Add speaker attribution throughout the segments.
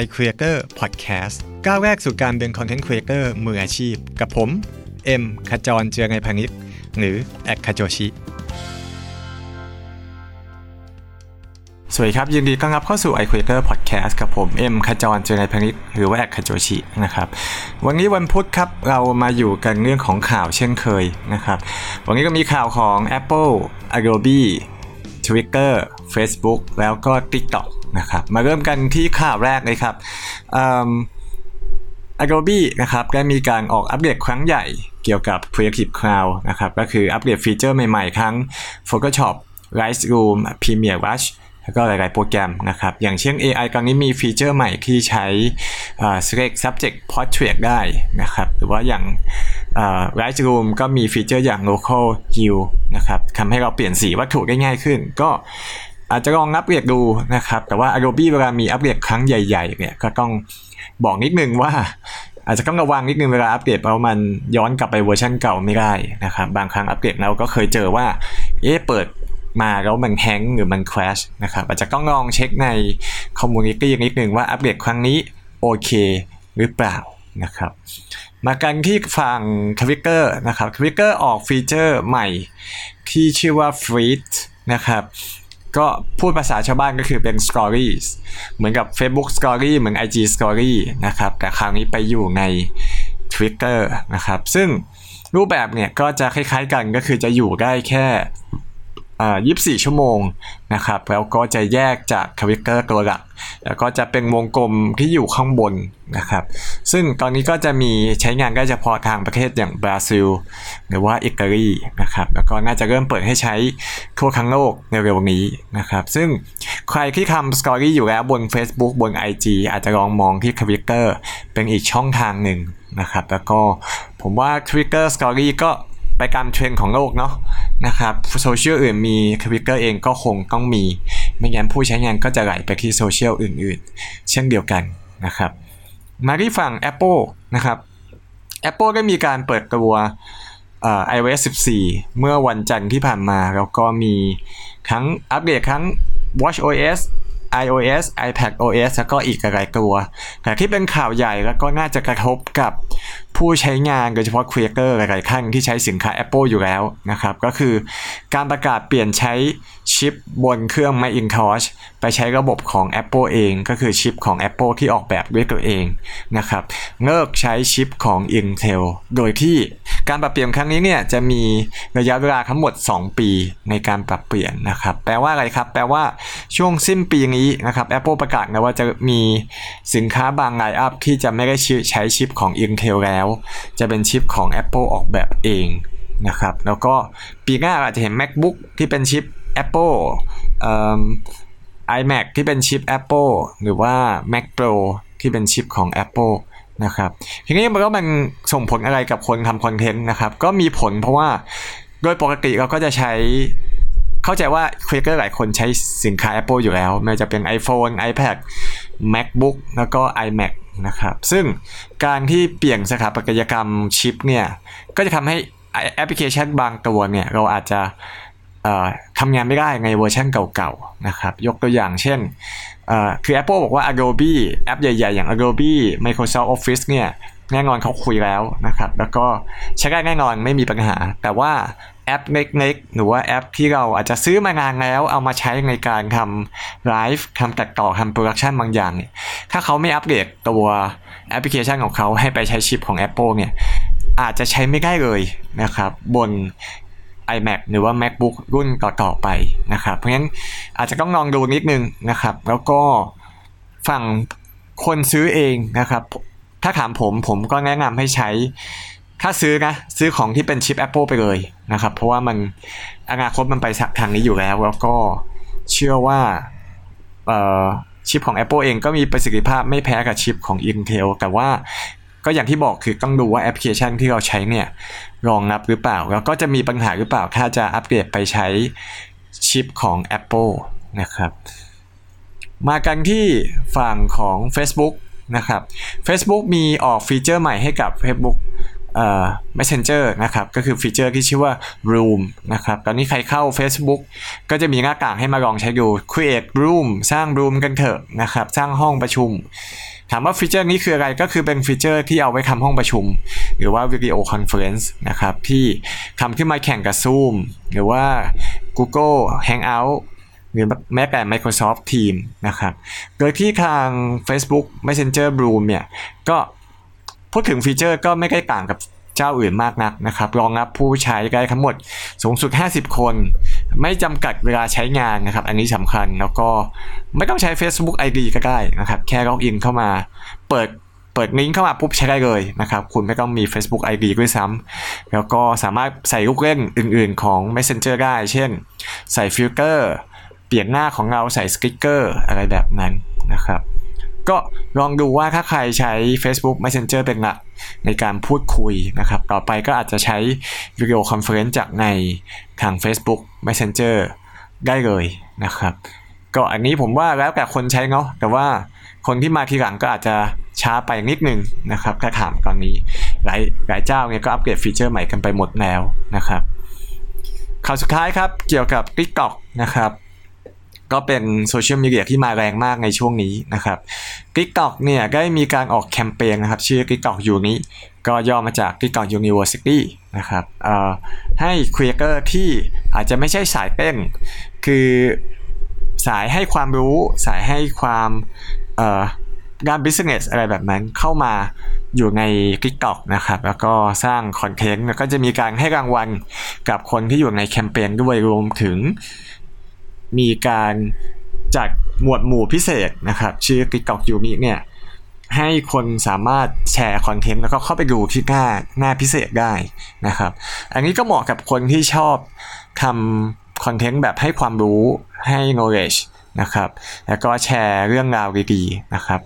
Speaker 1: iCreator Podcast ก้าวแรกสู่การเป็น Content Creator มืออาชีพ กับผม เอ็มขจรเจียรนัยพานิชย์ หรือ @khajochi สวัสดีครับ ยินดีต้อนรับเข้าสู่ iCreator Podcast กับผมเอ็มขจรเจียรนัยพานิชย์ หรือว่า @khajochi นะครับ วันนี้วันพุธครับ เรามาอยู่กันเรื่องของข่าวเช่นเคยนะครับ วันนี้ก็มีข่าวของ Apple Adobe Twitter Facebook แล้วก็ TikTok นะครับมาเริ่มกันที่ข่าวแรกเลยครับ Adobe นะครับได้มีการออกอัปเดตครั้งใหญ่เกี่ยวกับ Creative Cloud นะครับก็คืออัปเดตฟีเจอร์ใหม่ๆ ทั้ง Photoshop Lightroom Premiere Rush แล้วก็หลายๆโปรแกรมนะครับ อย่างเช่น AI ตอนนี้มีฟีเจอร์ใหม่ที่ใช้ select subject portrait ได้นะครับ หรือว่าอย่าง Lightroom ก็มีฟีเจอร์อย่าง local hue นะครับทำให้เราเปลี่ยนสีวัตถุได้ง่ายขึ้น ก็ อาจจะลองอัปเดตดูนะครับ แต่ว่า Adobe เวลามีอัปเดตครั้งใหญ่ๆเนี่ยก็ต้องบอกนิดนึงว่า อาจจะต้องระวังนิดนึงเวลาอัปเดตเพราะมันย้อนกลับไปเวอร์ชันเก่าไม่ได้นะครับ บางครั้งอัปเดตเราก็เคยเจอว่า เอ๊ะเปิดมาแล้วมัน hang หรือมัน crash นะครับอาจจะต้องลองเช็คใน community นิดนึงว่าอัปเดตครั้งนี้โอเคหรือเปล่านะครับ มากันที่ฝั่งทวิกเกอร์นะครับทวิกเกอร์ออกฟีเจอร์ใหม่ที่ชื่อว่า f r e e นะครับ ก็พูดภาษาชาวบ้านก็คือเป็น Stories เหมือนกับ Facebook Story เหมือน IG Story นะครับ แต่คราวนี้ไปอยู่ใน Twitter นะครับ ซึ่งรูปแบบเนี่ยก็จะคล้ายๆกันก็คือจะอยู่ได้แค่ ยี่สิบสี่ชั่วโมงนะครับ แล้วก็จะแยกจากคาวิกเกอร์ตัวหลัก แล้วก็จะเป็นวงกลมที่อยู่ข้างบนนะครับ ซึ่งตอนนี้ก็จะมีใช้งานได้เฉพาะทางประเทศอย่างบราซิล หรือว่าอิตาลีนะครับ แล้วก็น่าจะเริ่มเปิดให้ใช้ทั่วทั้งโลกในเร็วนี้นะครับ ซึ่งใครที่ทำ story อยู่แล้วบน Facebook บน IG อาจจะลองมองที่คาวิกเกอร์เป็นอีกช่องทางหนึ่งนะครับ แล้วก็ผมว่า Twitter Story ก็ไปตามเทรนด์ของโลกเนาะ นะครับโซเชียลอื่นมีทวิตเตอร์เองก็คงต้องมี ไม่งั้นผู้ใช้งานก็จะไหลไปที่โซเชียลอื่นๆ เช่นเดียวกันนะครับ มาที่ฝั่ง Apple นะครับ Apple ได้มีการเปิดตัวเอ่อ iOS 14 เมื่อวันจันทร์ที่ผ่านมา แล้วก็มีทั้งอัปเดตทั้ง watchOS iOS iPad OS แล้วก็อีกหลายตัว แต่ที่เป็นข่าวใหญ่แล้วก็น่าจะกระทบกับ ผู้ใช้งานโดยเฉพาะครีเอเตอร์หลาย ๆ ท่านที่ใช้สินค้า Apple อยู่แล้วนะครับ ก็คือการประกาศเปลี่ยนใช้ชิปบนเครื่อง Macintosh ไปใช้ระบบของ Apple เอง ก็คือชิปของ Apple ที่ออกแบบด้วยตัวเองนะครับเลิกใช้ชิปของ Intel โดยที่ การปรับเปลี่ยนครั้งนี้เนี่ยจะมีระยะเวลาทั้งหมด 2 ปีในการปรับเปลี่ยนนะครับ แปลว่าอะไรครับ แปลว่าช่วงสิ้นปีนี้นะครับ Apple ประกาศนะว่าจะมีสินค้าบางไลน์อัพที่จะไม่ได้ใช้ชิปของ Intel แล้ว จะเป็นชิปของ Apple ออกแบบเองนะครับ แล้วก็ปีหน้าอาจจะเห็น MacBook ที่เป็นชิป Apple เอ่อ iMac ที่เป็นชิป Apple หรือว่า Mac Pro ที่เป็นชิปของ Apple นะครับทีนี้มันก็มันส่งผลอะไรกับคนทำคอนเทนต์นะครับ ก็มีผลเพราะว่าโดยปกติเราก็จะใช้ เข้าใจว่าครีเอเตอร์หลายคนใช้สินค้า Apple อยู่แล้ว ไม่ว่าจะเป็น iPhone iPad MacBook แล้วก็ iMac นะครับ ซึ่งการที่เปลี่ยนสถาปัตยกรรมชิปเนี่ย ก็จะทำให้แอปพลิเคชันบางตัวเนี่ย เราอาจจะ ทำงานไม่ได้ในเวอร์ชันเก่าๆนะครับยกตัวอย่างเช่นคือ Apple บอกว่า Adobe แอปใหญ่ๆ อย่าง Adobe Microsoft Office เนี่ยแน่นอนเขาคุยแล้วนะครับ แล้วก็ใช้ได้แน่นอนไม่มีปัญหา แต่ว่าแอปเล็กๆหรือว่าแอปที่เราอาจจะซื้อมานานแล้ว เอามาใช้ในการทำไลฟ์ทำตัดต่อทำโปรดักชันบางอย่างเนี่ยถ้าเขาไม่อัปเดตตัวแอปพลิเคชันของเขาให้ไปใช้ชิปของ Apple เนี่ยอาจจะใช้ไม่ได้เลยนะครับ บน iMac หรือว่า MacBook รุ่นต่อๆไปนะครับ เพราะฉะนั้นอาจจะต้องลองดูนิดนึงนะครับ แล้วก็ฝั่งคนซื้อเองนะครับ ถ้าถามผมผมก็แนะนำให้ใช้ ถ้าซื้อนะซื้อของที่เป็นชิป Apple ไปเลยนะครับ เพราะว่ามันอนาคตมันไปทางนี้อยู่แล้ว แล้วก็เชื่อว่าชิปของ Apple เองก็มีประสิทธิภาพไม่แพ้กับชิปของ Intel แต่ว่า ก็อย่างที่บอกคือต้องดูว่าแอปพลิเคชันที่เราใช้เนี่ยรองรับหรือเปล่า แล้วก็จะมีปัญหาหรือเปล่า ถ้าจะอัปเดตไปใช้ชิปของ Apple นะครับ มากันที่ฝั่งของ Facebook นะครับ Facebook มีออกฟีเจอร์ใหม่ให้กับ Facebook Messenger นะครับ ก็คือฟีเจอร์ที่ชื่อว่า Room นะครับ ตอนนี้ใครเข้า Facebook ก็จะมีหน้าต่างให้มาลองใช้ดู Create Room สร้าง Room กันเถอะนะครับ สร้างห้องประชุม ถามว่าฟีเจอร์นี้คืออะไร ก็คือเป็นฟีเจอร์ที่เอาไว้ทำห้องประชุม หรือว่าวิดีโอคอนเฟอเรนซ์นะครับ ที่ทำขึ้นมาแข่งกับ Zoom หรือว่า Google Hangout หรือแม้แต่ Microsoft Teams นะครับ โดยที่ทาง Facebook Messenger Room เนี่ย ก็ พูดถึงฟีเจอร์ก็ไม่ได้ต่างกับเจ้าอื่นมากนักนะครับ รองรับผู้ใช้ได้ทั้งหมดสูงสุด 50 คน ไม่จำกัดเวลาใช้งานนะครับ อันนี้สำคัญแล้วก็ไม่ต้องใช้ Facebook ID ก็ได้นะครับ แค่ล็อกอินเข้ามา เปิดเปิดลิงก์เข้ามาปุ๊บใช้ได้เลยนะครับ คุณไม่ต้องมี Facebook ID ด้วยซ้ำแล้วก็สามารถใส่ลูกเล่นอื่นๆของ Messenger ได้ เช่น ใส่ฟิลเตอร์ เปลี่ยนหน้าของเราใส่สติ๊กเกอร์อะไรแบบนั้นนะครับ ก็ลองดูว่าถ้าใครใช้ Facebook Messenger เป็นหลักในการพูดคุยนะครับ ต่อไปก็อาจจะใช้วิดีโอคอนเฟอเรนซ์จากในทาง Facebook Messenger ได้เลยนะครับ ก็อันนี้ผมว่าแล้วแต่คนใช้เนาะแต่ว่าคนที่มาทีหลังก็อาจจะช้าไปนิดนึงนะครับถ้าถามตอนนี้หลายหลายเจ้าเนี่ยก็อัปเกรดฟีเจอร์ใหม่กันไปหมดแล้วนะครับข่าวสุดท้ายครับเกี่ยวกับ TikTok นะครับ ก็เป็นโซเชียลมีเดียที่มาแรงมากในช่วงนี้นะครับ TikTok เนี่ยได้มีการออกแคมเปญนะครับ ชื่อ TikTok Uni ก็ย่อมาจาก TikTok University นะครับให้ครีเอเตอร์ที่อาจจะไม่ใช่สายเต้น คือสายให้ความรู้สายให้ความด้าน business อะไรแบบนั้นเข้ามาอยู่ใน TikTok นะครับ แล้วก็สร้างคอนเทนต์แล้วก็จะมีการให้รางวัลกับคนที่อยู่ในแคมเปญด้วยรวมถึง มีการจัดหมวดหมู่พิเศษนะครับ ชื่อ TikTok ยูมิเนี่ยให้คนสามารถแชร์คอนเทนต์แล้วก็เข้าไปดูที่หน้าหน้าพิเศษได้นะครับ อันนี้ก็เหมาะกับคนที่ชอบทำคอนเทนต์แบบให้ความรู้ให้ knowledge นะครับ แล้วก็แชร์เรื่องราวดีๆนะครับ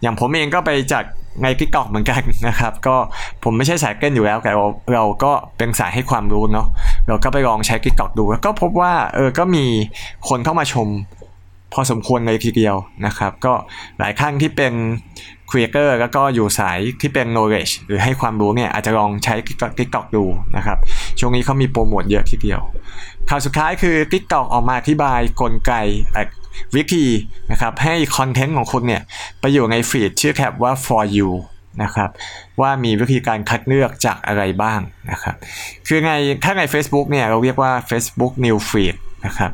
Speaker 1: อย่างผมเองก็ไปจัดใน TikTok เหมือนกันนะครับ ก็ผมไม่ใช่สายเต้นอยู่แล้วแต่เราก็เป็นสายให้ความรู้เนาะ เราก็ไปลองใช้ TikTok ดูแล้วก็พบว่าเออก็มีคนเข้ามาชมพอสมควรเลยทีเดียวนะครับ ก็หลายครั้งที่เป็นครีเอเตอร์แล้วก็อยู่สายที่เป็น knowledge หรือให้ความรู้เนี่ยอาจจะลองใช้ TikTok ดูนะครับ ช่วงนี้เขามีโปรโมทเยอะทีเดียวข่าวสุดท้ายคือ TikTok ออกมาอธิบายกลไกวิธีนะครับให้คอนเทนต์ของคุณเนี่ยไปอยู่ในฟีดชื่อแคปว่า for you นะครับ ว่ามีวิธีการคัดเลือกจากอะไรบ้างนะครับ คือในถ้าใน Facebook เนี่ยเราเรียกว่า Facebook New Feed นะครับ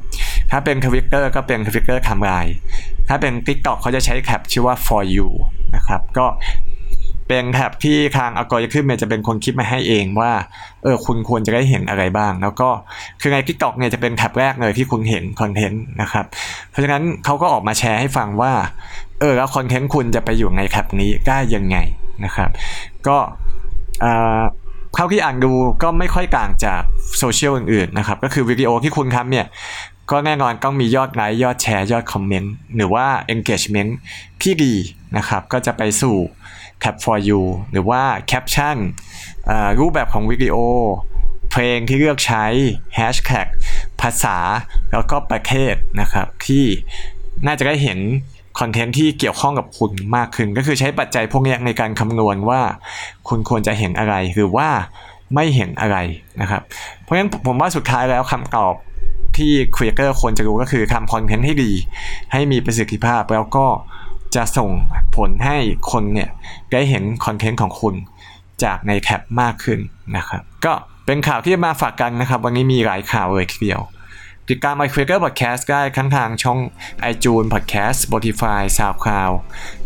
Speaker 1: ถ้าเป็น Twitter ก็เป็น Twitter ทำลายถ้าเป็น TikTok เขาจะใช้แคปชื่อว่า for you นะครับก็เป็นแท็บที่ทางอัลกอริทึมเนี่ยจะเป็นคนคิดมาให้เองว่าเออคุณควรจะได้เห็นอะไรบ้าง แล้วก็คือใน TikTok เนี่ยจะเป็นแท็บแรกเลยที่คุณเห็นคอนเทนต์นะครับเพราะฉะนั้นเขาก็ออกมาแชร์ให้ฟังว่าเออแล้วคอนเทนต์คุณจะไปอยู่ในแท็บนี้ได้ยังไง นะครับ ก็เข้าที่อ่านดูก็ไม่ค่อยต่างจากโซเชียลอื่นๆนะครับ ก็คือวิดีโอที่คุณทำเนี่ยก็แน่นอนต้องมียอดไลค์ยอดแชร์ยอดคอมเมนต์หรือว่า engagement ที่ดีนะครับ ก็จะไปสู่ แท็บ For You หรือว่าแคปชั่นรูปแบบของวิดีโอ เพลงที่เลือกใช้ Hashtag ภาษาแล้วก็ประเทศนะครับ ที่น่าจะได้เห็น คอนเทนต์ที่เกี่ยวข้องกับคุณมากขึ้น ก็คือใช้ปัจจัยพวกนี้ในการคำนวณว่า คุณควรจะเห็นอะไรหรือว่าไม่เห็นอะไรนะครับ เพราะฉะนั้นผมว่าสุดท้ายแล้วคำตอบที่ครีเอเตอร์ควรจะรู้ก็คือทำคอนเทนต์ให้ดี ให้มีประสิทธิภาพแล้วก็จะส่งผลให้คนเนี่ยได้เห็นคอนเทนต์ของคุณจากในแท็บมากขึ้นนะครับ ก็เป็นข่าวที่มาฝากกันนะครับ วันนี้มีหลายข่าวเลยทีเดียว ติดตาม i q u a k e r Podcast ได้ทั้งทางช่อง iTunes Podcast Spotify SoundCloud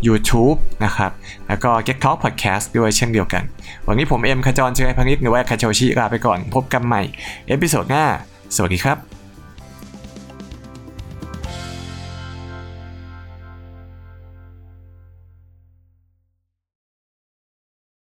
Speaker 1: YouTube นะครับ แล้วก็ GetTalks Podcast ด้วยเช่นเดียวกัน วันนี้ผมเอ็มขจรเจียรนัยพานิชย์หรือว่า khajochi ลาไปก่อนพบกันใหม่ episode หน้า สวัสดีครับ